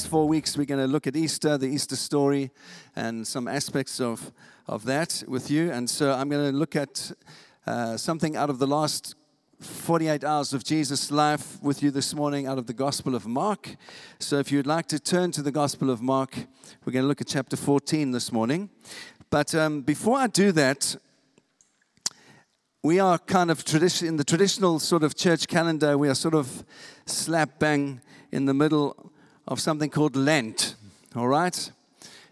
next four weeks, we're going to look at Easter, the Easter story, and some aspects of, of that with you. And so I'm going to look at uh, something out of the last 48 hours of Jesus' life with you this morning out of the Gospel of Mark. So if you'd like to turn to the Gospel of Mark, we're going to look at chapter 14 this morning. But um, before I do that, we are kind of tradition in the traditional sort of church calendar. We are sort of slap bang in the middle of something called Lent. All right,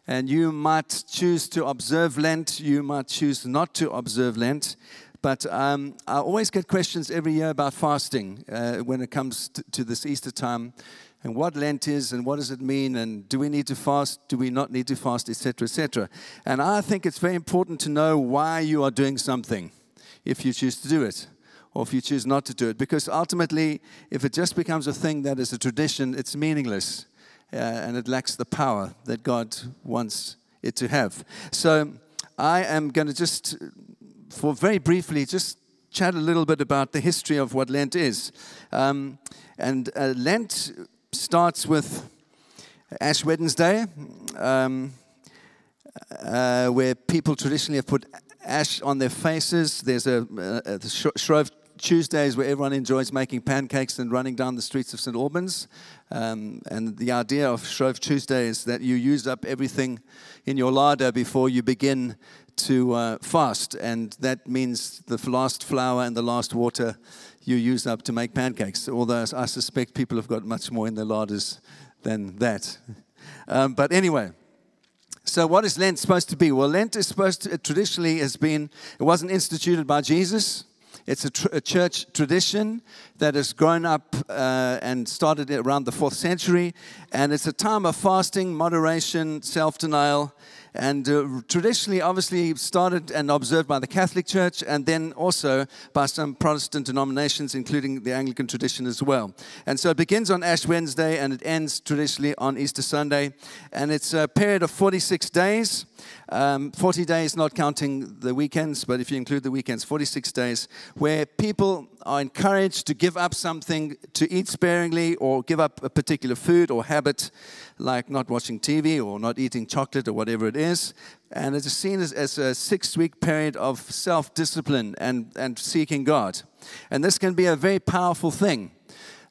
and you might choose to observe Lent. You might choose not to observe Lent. But um, I always get questions every year about fasting uh, when it comes to, to this Easter time and what Lent is and what does it mean and do we need to fast, do we not need to fast, etc., etc. And I think it's very important to know why you are doing something if you choose to do it or if you choose not to do it. Because ultimately, if it just becomes a thing that is a tradition, it's meaningless uh, and it lacks the power that God wants it to have. So I am going to just, for very briefly, just chat a little bit about the history of what Lent is. Um, and uh, Lent starts with Ash Wednesday, um, uh, where people traditionally have put ash on their faces. There's a, a, a Shrove Tuesdays where everyone enjoys making pancakes and running down the streets of St. Albans. Um, and the idea of Shrove Tuesday is that you use up everything in your larder before you begin to uh, fast. And that means the last flour and the last water you use up to make pancakes. Although I suspect people have got much more in their larders than that. Um, but anyway. So, what is Lent supposed to be? Well, Lent is supposed to, traditionally has been, it wasn't instituted by Jesus. It's a, tr- a church tradition that has grown up uh, and started around the fourth century. And it's a time of fasting, moderation, self denial, and uh, traditionally, obviously, started and observed by the Catholic Church and then also by some Protestant denominations, including the Anglican tradition as well. And so it begins on Ash Wednesday and it ends traditionally on Easter Sunday. And it's a period of 46 days. Um, 40 days, not counting the weekends, but if you include the weekends, 46 days, where people are encouraged to give up something, to eat sparingly, or give up a particular food or habit, like not watching TV or not eating chocolate or whatever it is. And it is seen as, as a six week period of self discipline and, and seeking God. And this can be a very powerful thing.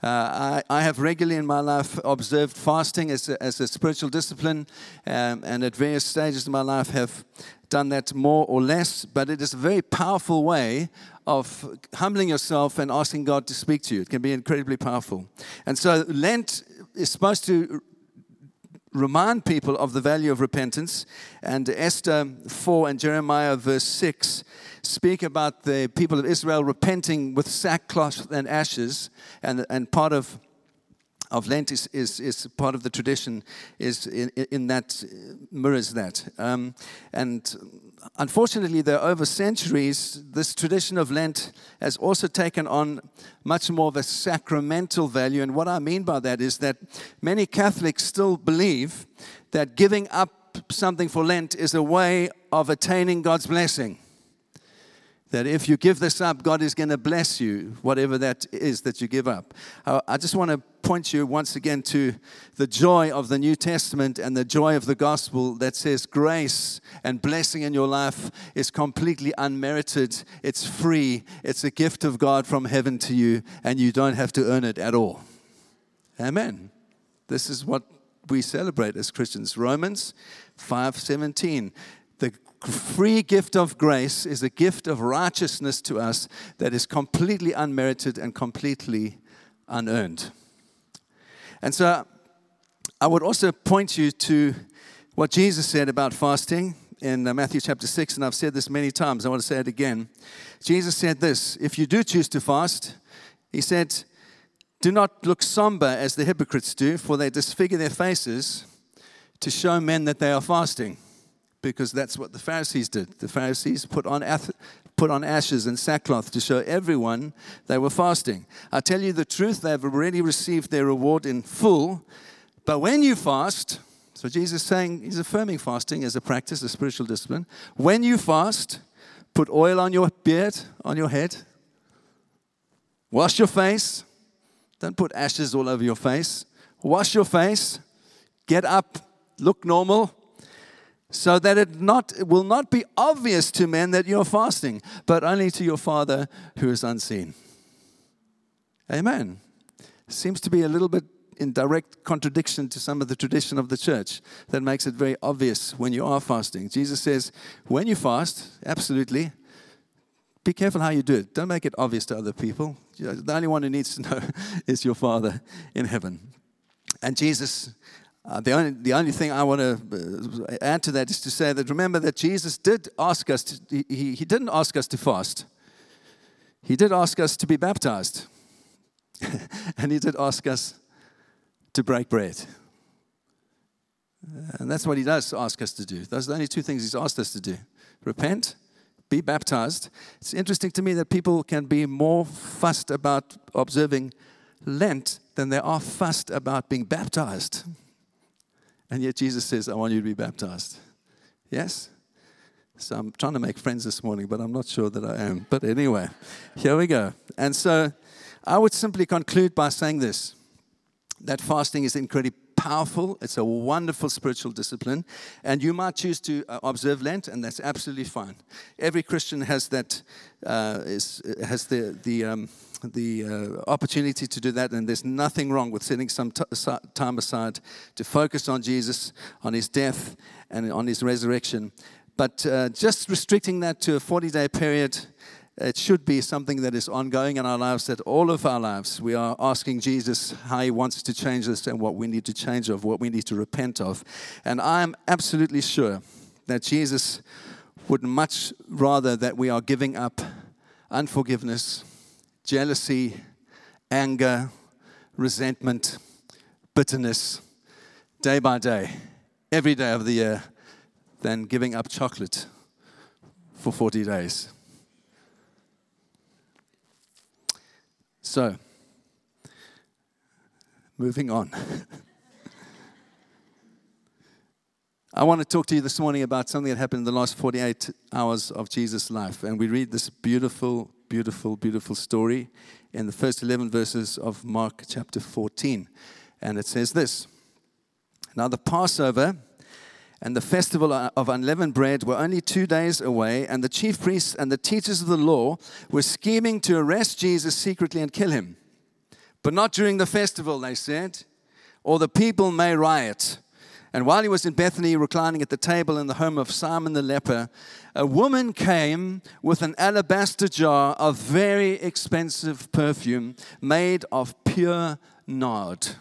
Uh, I, I, have regularly in my life observed fasting as a, as a spiritual discipline, um, and at various stages of my life have done that more or less. But it is a very powerful way of humbling yourself and asking God to speak to you. It can be incredibly powerful. And so Lent is supposed to remind people of the value of repentance. And Esther 4 and Jeremiah verse 6 speak about the people of Israel repenting with sackcloth and ashes, and, and part of of Lent is, is, is part of the tradition is in, in that mirrors that. Um, and unfortunately, over centuries, this tradition of Lent has also taken on much more of a sacramental value. And what I mean by that is that many Catholics still believe that giving up something for Lent is a way of attaining God's blessing that if you give this up, God is going to bless you, whatever that is that you give up. Uh, I just want to point you once again to the joy of the New Testament and the joy of the gospel that says grace and blessing in your life is completely unmerited, it's free, it's a gift of God from heaven to you, and you don't have to earn it at all. Amen. This is what we celebrate as Christians. Romans 5:17 free gift of grace is a gift of righteousness to us that is completely unmerited and completely unearned. And so I would also point you to what Jesus said about fasting in uh, Matthew chapter 6, and I've said this many times. I want to say it again. Jesus said this If you do choose to fast, he said, Do not look somber as the hypocrites do, for they disfigure their faces to show men that they are fasting because that's what the Pharisees did. The Pharisees put on, ath- put on ashes and sackcloth to show everyone they were fasting. I tell you the truth, they've already received their reward in full. But when you fast, so Jesus is saying, he's affirming fasting as a practice, a spiritual discipline. When you fast, put oil on your beard, on your head, wash your face. Don't put ashes all over your face. Wash your face Get up, look normal, so that it, not, will not be obvious to men that you're fasting, but only to your Father who is unseen. Amen. Seems to be a little bit in direct contradiction to some of the tradition of the church that makes it very obvious when you are fasting. Jesus says, when you fast, absolutely, be careful how you do it. Don't make it obvious to other people. The only one who needs to know is your Father in heaven. And Jesus uh, the, only, the only thing I want to uh, add to that is to say that remember that Jesus did ask us, to, he, he didn't ask us to fast. He did ask us to be baptized. and he did ask us to break bread. And that's what he does ask us to do. Those are the only two things he's asked us to do repent, be baptized. It's interesting to me that people can be more fussed about observing Lent than they are fussed about being baptized. And yet Jesus says, I want you to be baptized. Yes? So I'm trying to make friends this morning, but I'm not sure that I am. But anyway, here we go. And so I would simply conclude by saying this that fasting is incredibly powerful. It's a wonderful spiritual discipline. And you might choose to uh, observe Lent, and that's absolutely fine. Every Christian has that, uh, is, has the, the, um, the uh, opportunity to do that, and there's nothing wrong with setting some t- time aside to focus on Jesus, on his death, and on his resurrection. But uh, just restricting that to a 40 day period, it should be something that is ongoing in our lives, that all of our lives we are asking Jesus how he wants to change us and what we need to change of, what we need to repent of. And I am absolutely sure that Jesus would much rather that we are giving up unforgiveness jealousy, anger, resentment, bitterness, day by day, every day of the year, than giving up chocolate for 40 days. So, moving on. I want to talk to you this morning about something that happened in the last 48 hours of Jesus' life. And we read this beautiful beautiful, beautiful story in the first 11 verses of Mark chapter 14. And it says this Now the Passover and the festival of unleavened bread were only two days away, and the chief priests and the teachers of the law were scheming to arrest Jesus secretly and kill him. But not during the festival, they said, or the people may riot. And while he was in Bethany, reclining at the table in the home of Simon the leper, a woman came with an alabaster jar of very expensive perfume made of pure nard.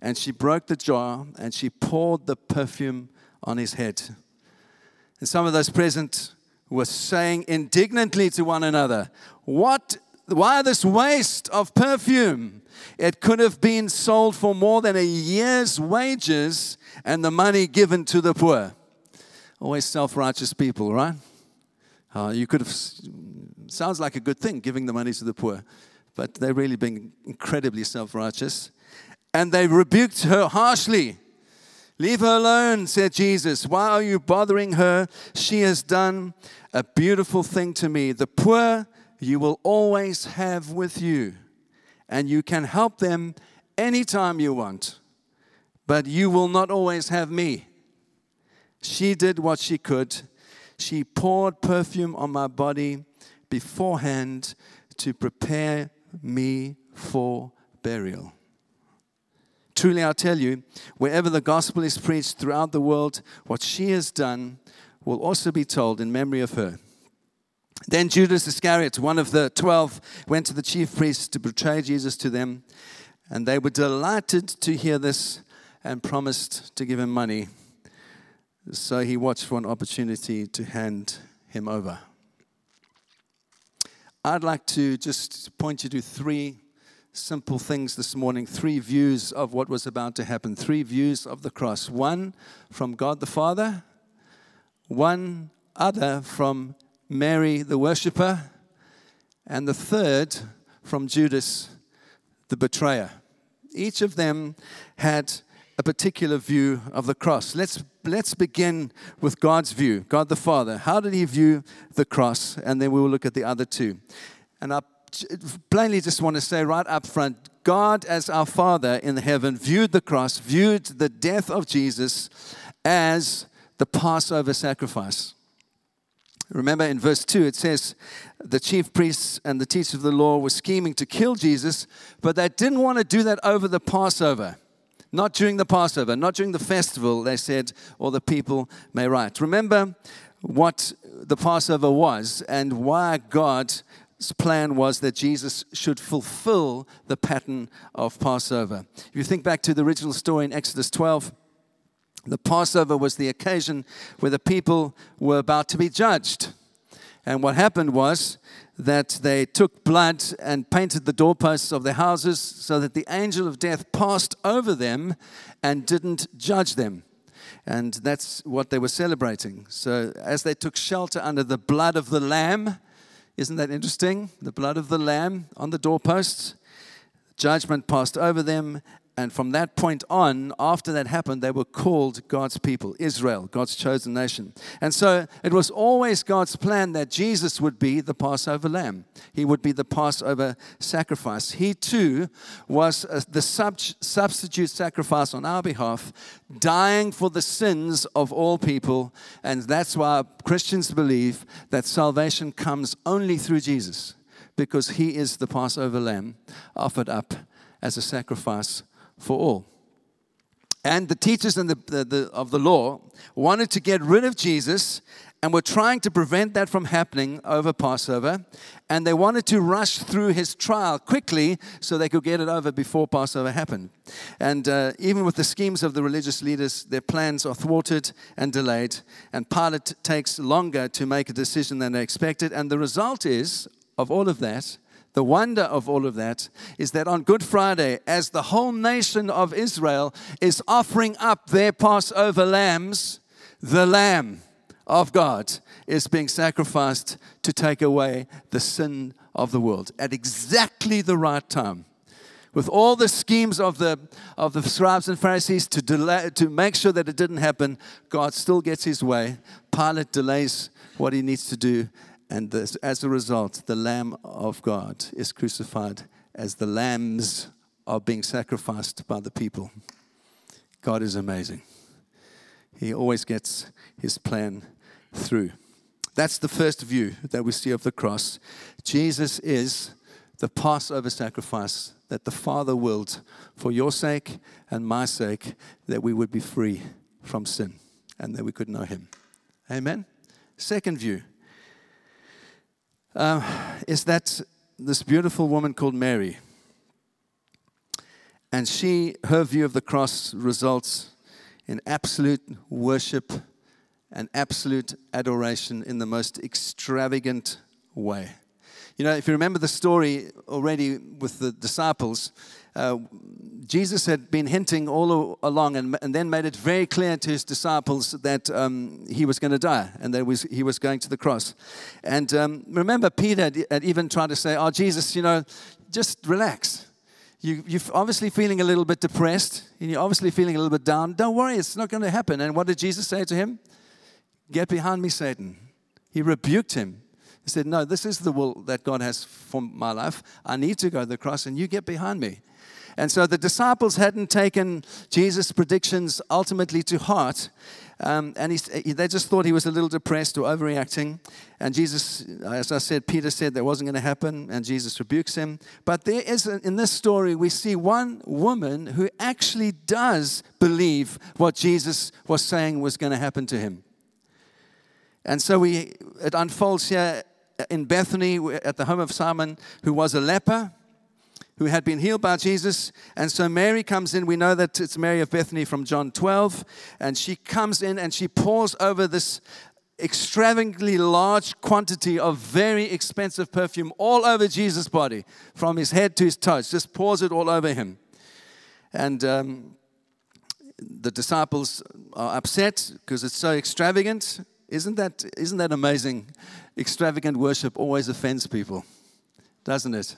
And she broke the jar and she poured the perfume on his head. And some of those present were saying indignantly to one another, What? Why this waste of perfume? It could have been sold for more than a year's wages and the money given to the poor. Always self righteous people, right? Uh, you could have, sounds like a good thing, giving the money to the poor, but they're really being incredibly self righteous. And they rebuked her harshly. Leave her alone, said Jesus. Why are you bothering her? She has done a beautiful thing to me. The poor you will always have with you and you can help them anytime you want, but you will not always have me. She did what she could. She poured perfume on my body beforehand to prepare me for burial. Truly, I tell you, wherever the gospel is preached throughout the world, what she has done will also be told in memory of her. Then Judas Iscariot, one of the twelve, went to the chief priests to betray Jesus to them. And they were delighted to hear this and promised to give him money. So he watched for an opportunity to hand him over. I'd like to just point you to three simple things this morning, three views of what was about to happen, three views of the cross. One from God the Father, one other from Mary the worshiper, and the third from Judas the betrayer. Each of them had a particular view of the cross. Let's, let's begin with God's view, God the Father. How did he view the cross? And then we will look at the other two. And I plainly just want to say right up front God, as our Father in heaven, viewed the cross, viewed the death of Jesus as the Passover sacrifice. Remember in verse 2, it says the chief priests and the teachers of the law were scheming to kill Jesus, but they didn't want to do that over the Passover. Not during the Passover, not during the festival, they said, or the people may write. Remember what the Passover was and why God's plan was that Jesus should fulfill the pattern of Passover. If you think back to the original story in Exodus 12, the Passover was the occasion where the people were about to be judged. And what happened was that they took blood and painted the doorposts of their houses so that the angel of death passed over them and didn't judge them. And that's what they were celebrating. So, as they took shelter under the blood of the Lamb, isn't that interesting? The blood of the Lamb on the doorposts, judgment passed over them, and from that point on, after that happened, they were called God's people, Israel, God's chosen nation. And so it was always God's plan that Jesus would be the Passover lamb. He would be the Passover sacrifice. He too was uh, the sub- substitute sacrifice on our behalf, dying for the sins of all people. And that's why Christians believe that salvation comes only through Jesus, because he is the Passover lamb offered up as a sacrifice for all. And the teachers the, the, the, of the law wanted to get rid of Jesus and were trying to prevent that from happening over Passover. And they wanted to rush through his trial quickly so they could get it over before Passover happened. And uh, even with the schemes of the religious leaders, their plans are thwarted and delayed. And Pilate takes longer to make a decision than they expected. And the result is, of all of that, the wonder of all of that is that on Good Friday, as the whole nation of Israel is offering up their Passover lambs, the Lamb of God is being sacrificed to take away the sin of the world at exactly the right time. With all the schemes of the, of the scribes and Pharisees to, delay, to make sure that it didn't happen, God still gets his way. Pilate delays what he needs to do, and this, as a result, the Lamb of God is crucified as the lambs are being sacrificed by the people. God is amazing. He always gets his plan through. That's the first view that we see of the cross. Jesus is the Passover sacrifice that the Father willed for your sake and my sake that we would be free from sin and that we could know him. Amen. Second view uh, is that this beautiful woman called Mary. And she, her view of the cross results in absolute worship and absolute adoration in the most extravagant way. You know, if you remember the story already with the disciples, uh, Jesus had been hinting all along and, and, then made it very clear to his disciples that um, he was going to die and that was, he was going to the cross. And um, remember, Peter had, had even tried to say, Oh, Jesus, you know, just relax. You, you're obviously feeling a little bit depressed and you're obviously feeling a little bit down. Don't worry, it's not going to happen. And what did Jesus say to him? Get behind me, Satan. He rebuked him. He said, No, this is the will that God has for my life. I need to go to the cross, and you get behind me. And so the disciples hadn't taken Jesus' predictions ultimately to heart. Um, and he, they just thought he was a little depressed or overreacting. And Jesus, as I said, Peter said that wasn't going to happen, and Jesus rebukes him. But there is, in this story, we see one woman who actually does believe what Jesus was saying was going to happen to him. And so we, it unfolds here in Bethany at the home of Simon, who was a leper who had been healed by Jesus. And so Mary comes in. We know that it's Mary of Bethany from John 12. And she comes in and she pours over this extravagantly large quantity of very expensive perfume all over Jesus' body, from his head to his toes, just pours it all over him. And um, the disciples are upset because it's so extravagant. Isn't that, isn't that amazing? Extravagant worship always offends people, doesn't it?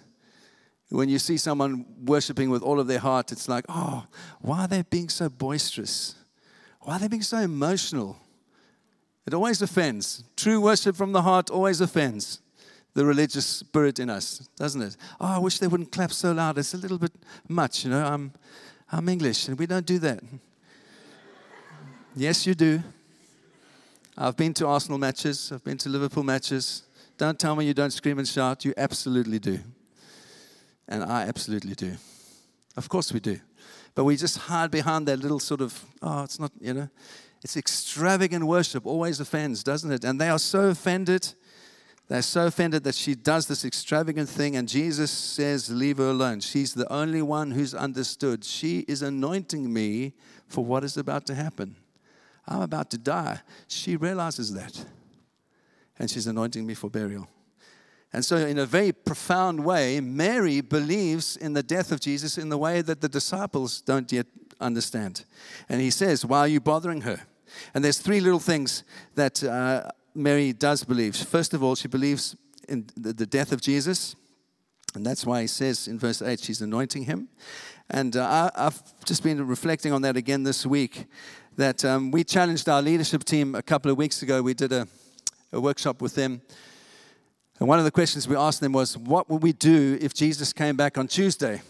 When you see someone worshiping with all of their heart, it's like, oh, why are they being so boisterous? Why are they being so emotional? It always offends. True worship from the heart always offends. the religious spirit in us, doesn't it? Oh, I wish they wouldn't clap so loud. It's a little bit much, you know. I'm, I'm English, and we don't do that. yes, you do. I've been to Arsenal matches, I've been to Liverpool matches. Don't tell me you don't scream and shout. You absolutely do. And I absolutely do. Of course we do. But we just hide behind that little sort of, oh, it's not, you know, it's extravagant worship, always offends, doesn't it? And they are so offended. They're so offended that she does this extravagant thing, and Jesus says, Leave her alone. She's the only one who's understood. She is anointing me for what is about to happen. I'm about to die. She realizes that. And she's anointing me for burial. And so, in a very profound way, Mary believes in the death of Jesus in the way that the disciples don't yet understand. And he says, Why are you bothering her? And there's three little things that uh, Mary does believe. First of all, she believes in the, death of Jesus. And that's why he says in verse 8, she's anointing him. And uh, I, have just been reflecting on that again this week. That um, we challenged our leadership team a couple of weeks ago. We did a, a workshop with them and one of the questions we asked them was, What would we do if Jesus came back on Tuesday?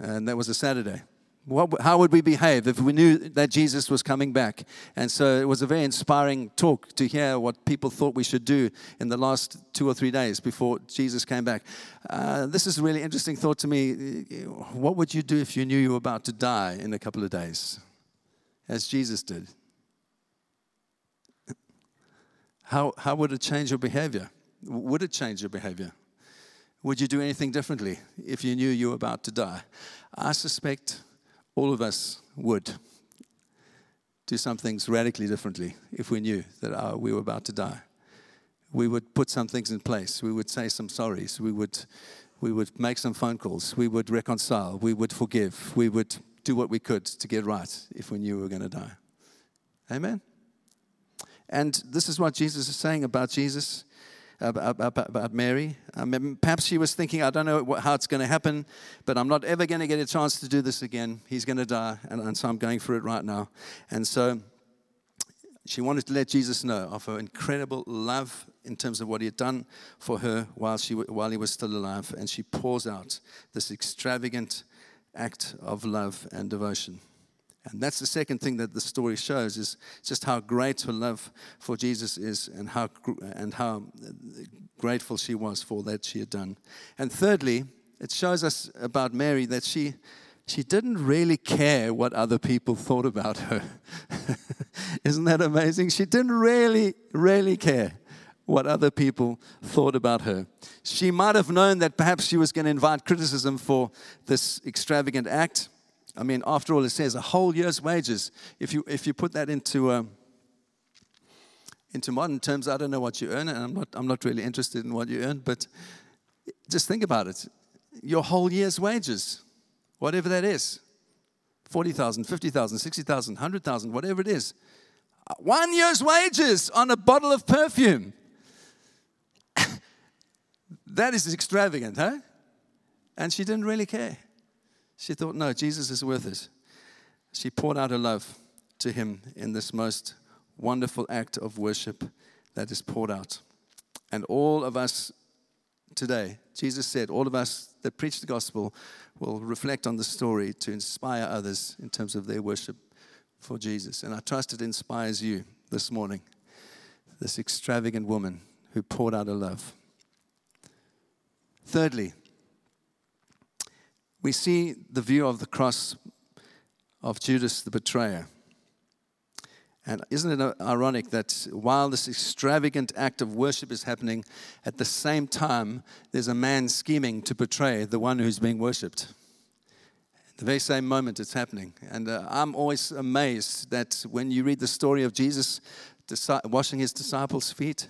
And that was a Saturday. What, how would we behave if we knew that Jesus was coming back? And so it was a very inspiring talk to hear what people thought we should do in the last two or three days before Jesus came back. Uh, this is a really interesting thought to me. What would you do if you knew you were about to die in a couple of days, as Jesus did? How, how would it change your behavior? Would it change your behavior? Would you do anything differently if you knew you were about to die? I suspect all of us would do some things radically differently if we knew that uh, we were about to die. We would put some things in place. We would say some sorries. We would, we would make some phone calls. We would reconcile. We would forgive. We would do what we could to get right if we knew we were going to die. Amen? And this is what Jesus is saying about Jesus about, about, about Mary. Um, perhaps she was thinking, I don't know how it's going to happen, but I'm not ever going to get a chance to do this again. He's going to die, and, and so I'm going through it right now. And so she wanted to let Jesus know of her incredible love in terms of what he had done for her while, she, while he was still alive. And she pours out this extravagant act of love and devotion. And that's the second thing that the story shows is just how great her love for Jesus is and how, and how grateful she was for that she had done. And thirdly, it shows us about Mary that she, she didn't really care what other people thought about her. Isn't that amazing? She didn't really, really care what other people thought about her. She might have known that perhaps she was going to invite criticism for this extravagant act. I mean, after all, it says a whole year's wages. If you, if you put that into, uh, into modern terms, I don't know what you earn, and I'm not, I'm not really interested in what you earn, but just think about it. Your whole year's wages, whatever that is 40,000, 50,000, 60,000, 100,000, whatever it is. One year's wages on a bottle of perfume. That is extravagant, huh? And she didn't really care. She thought, no, Jesus is worth it. She poured out her love to him in this most wonderful act of worship that is poured out. And all of us today, Jesus said, all of us that preach the gospel will reflect on the story to inspire others in terms of their worship for Jesus. And I trust it inspires you this morning, this extravagant woman who poured out her love. Thirdly, we see the view of the cross of Judas the betrayer. And isn't it ironic that while this extravagant act of worship is happening, at the same time, there's a man scheming to betray the one who's being worshipped? The very same moment it's happening. And uh, I'm always amazed that when you read the story of Jesus washing his disciples' feet,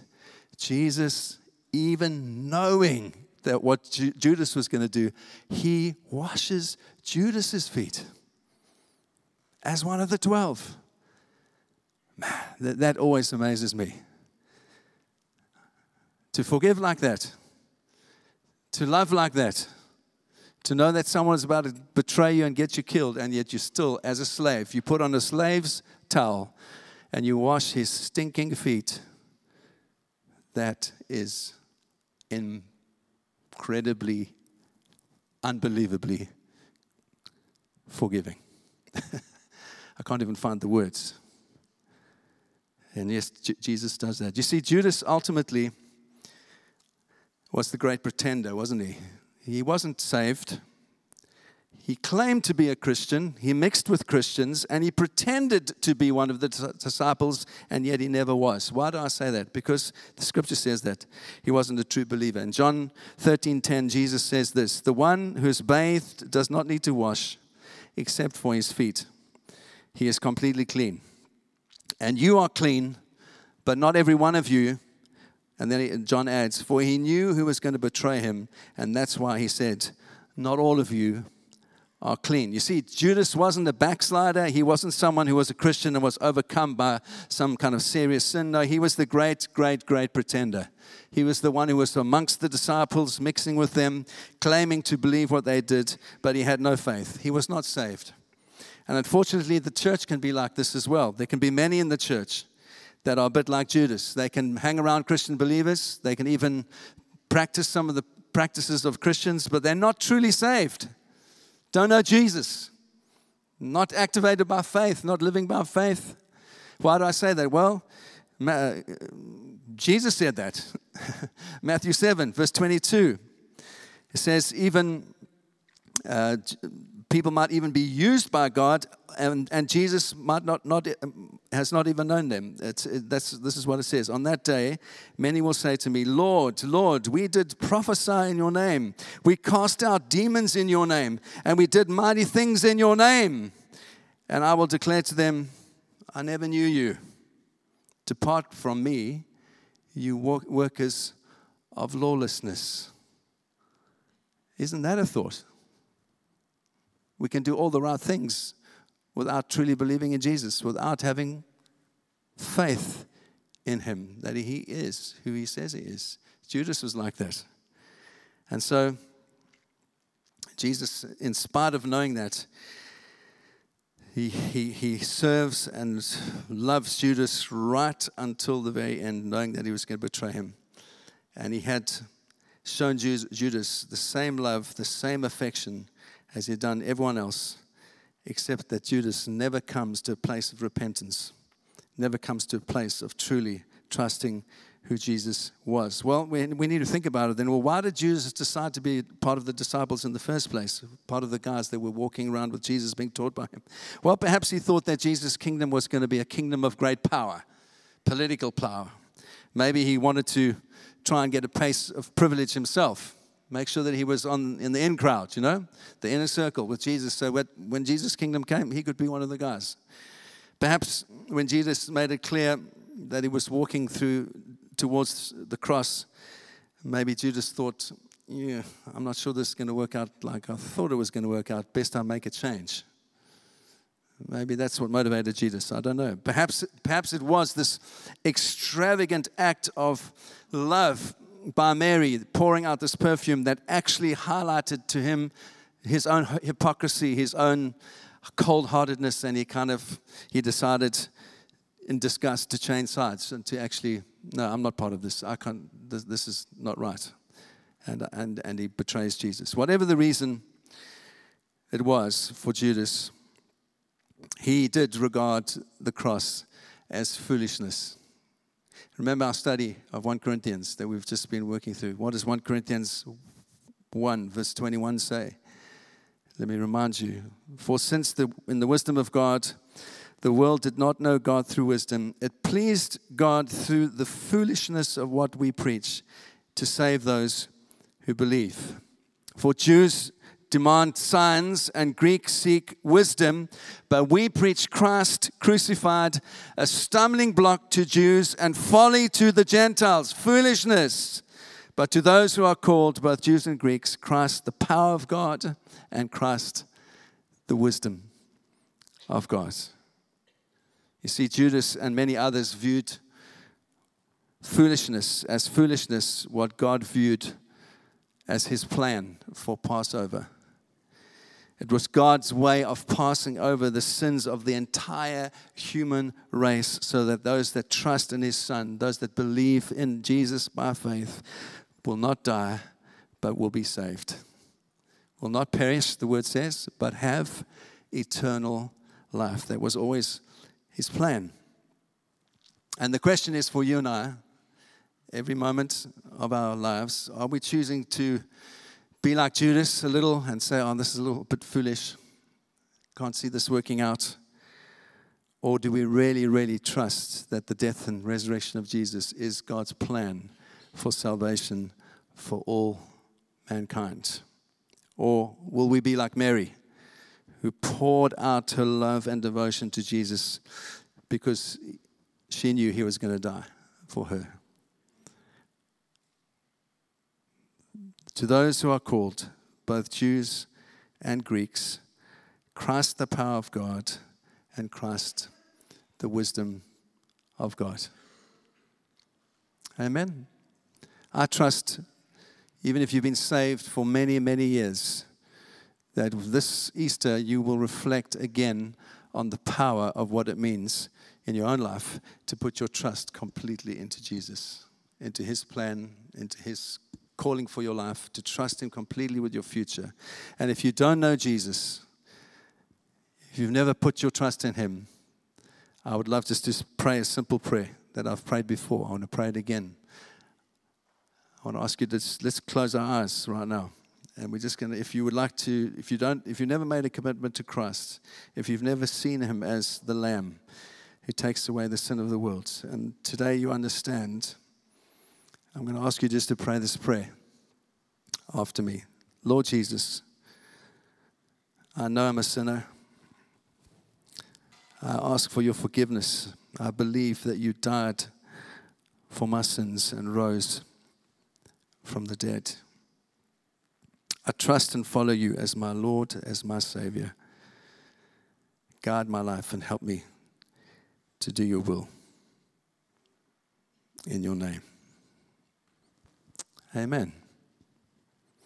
Jesus, even knowing that what Judas was going to do, he washes Judas's feet as one of the 12. Man, that, that always amazes me. To forgive like that, to love like that, to know that someone is about to betray you and get you killed, and yet you're still, as a slave, you put on a slave's towel and you wash his stinking feet. That is in incredibly, unbelievably forgiving. I can't even find the words. And yes, J- Jesus does that. You see, Judas ultimately was the great pretender, wasn't he? He wasn't saved. He claimed to be a Christian, he mixed with Christians, and he pretended to be one of the disciples, and yet he never was. Why do I say that? Because the scripture says that he wasn't a true believer. In John 13:10, Jesus says this The one who is bathed does not need to wash except for his feet. He is completely clean. And you are clean, but not every one of you. And then John adds, For he knew who was going to betray him, and that's why he said, Not all of you are clean. You see, Judas wasn't a backslider. He wasn't someone who was a Christian and was overcome by some kind of serious sin. No, he was the great, great, great pretender. He was the one who was amongst the disciples, mixing with them, claiming to believe what they did, but he had no faith. He was not saved. And unfortunately, the church can be like this as well. There can be many in the church that are a bit like Judas. They can hang around Christian believers, they can even practice some of the practices of Christians, but they're not truly saved. Don't know Jesus. Not activated by faith, not living by faith. Why do I say that? Well, Jesus said that. Matthew 7, verse 22. It says, even uh, people might even be used by God, and, and Jesus might not, not um, has not even known them. It's, it, that's, this is what it says. On that day, many will say to me, Lord, Lord, we did prophesy in your name. We cast out demons in your name, and we did mighty things in your name. And I will declare to them, I never knew you. Depart from me, you workers of lawlessness. Isn't that a thought? We can do all the right things without truly believing in Jesus, without having faith in him that he is who he says he is. Judas was like that. And so, Jesus, in spite of knowing that, he, he, he serves and loves Judas right until the very end, knowing that he was going to betray him. And he had shown Judas the same love, the same affection as he had done everyone else, except that Judas never comes to a place of repentance, never comes to a place of truly trusting who Jesus was. Well, we, we need to think about it then. Well, why did Judas decide to be part of the disciples in the first place? Part of the guys that were walking around with Jesus being taught by him? Well, perhaps he thought that Jesus' kingdom was going to be a kingdom of great power, political power. Maybe he wanted to try and get a place of privilege himself make sure that he was on in the in crowd, you know, the inner circle with Jesus. So when Jesus' kingdom came, he could be one of the guys. Perhaps when Jesus made it clear that he was walking through towards the cross, maybe Judas thought, yeah, I'm not sure this is going to work out like I thought it was going to work out. Best I make a change. Maybe that's what motivated Judas. I don't know. Perhaps, perhaps it was this extravagant act of love by Mary pouring out this perfume that actually highlighted to him his own hypocrisy, his own cold heartedness, and he kind of he decided in disgust to change sides and to actually no, I'm not part of this. I can't. This, this is not right, and and and he betrays Jesus. Whatever the reason it was for Judas, he did regard the cross as foolishness. Remember our study of 1 Corinthians that we've just been working through. What does 1 Corinthians 1, verse 21 say? Let me remind you. For since the, in the wisdom of God, the world did not know God through wisdom, it pleased God through the foolishness of what we preach to save those who believe. For Jews demand signs and Greeks seek wisdom, but we preach Christ crucified, a stumbling block to Jews and folly to the Gentiles, foolishness. But to those who are called, both Jews and Greeks, Christ, the power of God, and Christ, the wisdom of God. You see, Judas and many others viewed foolishness as foolishness, what God viewed as his plan for Passover. It was God's way of passing over the sins of the entire human race so that those that trust in His Son, those that believe in Jesus by faith, will not die but will be saved. Will not perish, the word says, but have eternal life. That was always his plan. And the question is for you and I, every moment of our lives, are we choosing to be like Judas a little and say, oh, this is a little bit foolish? Can't see this working out. Or do we really, really trust that the death and resurrection of Jesus is God's plan for salvation for all mankind? Or will we be like Mary, who poured out her love and devotion to Jesus because she knew he was going to die for her? To those who are called, both Jews and Greeks, Christ the power of God and Christ the wisdom of God. Amen. I trust, even if you've been saved for many, many years, that this Easter you will reflect again on the power of what it means in your own life to put your trust completely into Jesus, into His plan, into His calling for your life, to trust Him completely with your future. And if you don't know Jesus, if you've never put your trust in Him, I would love just to pray a simple prayer that I've prayed before. I want to pray it again. I want to ask you to let's close our eyes right now. And we're just going to, if you would like to, if you don't, if you've never made a commitment to Christ, if you've never seen Him as the Lamb who takes away the sin of the world, and today you understand, I'm going to ask you just to pray this prayer after me. Lord Jesus, I know I'm a sinner. I ask for your forgiveness. I believe that you died for my sins and rose from the dead. I trust and follow you as my Lord, as my Savior. Guide my life and help me to do your will. In your name. Amen.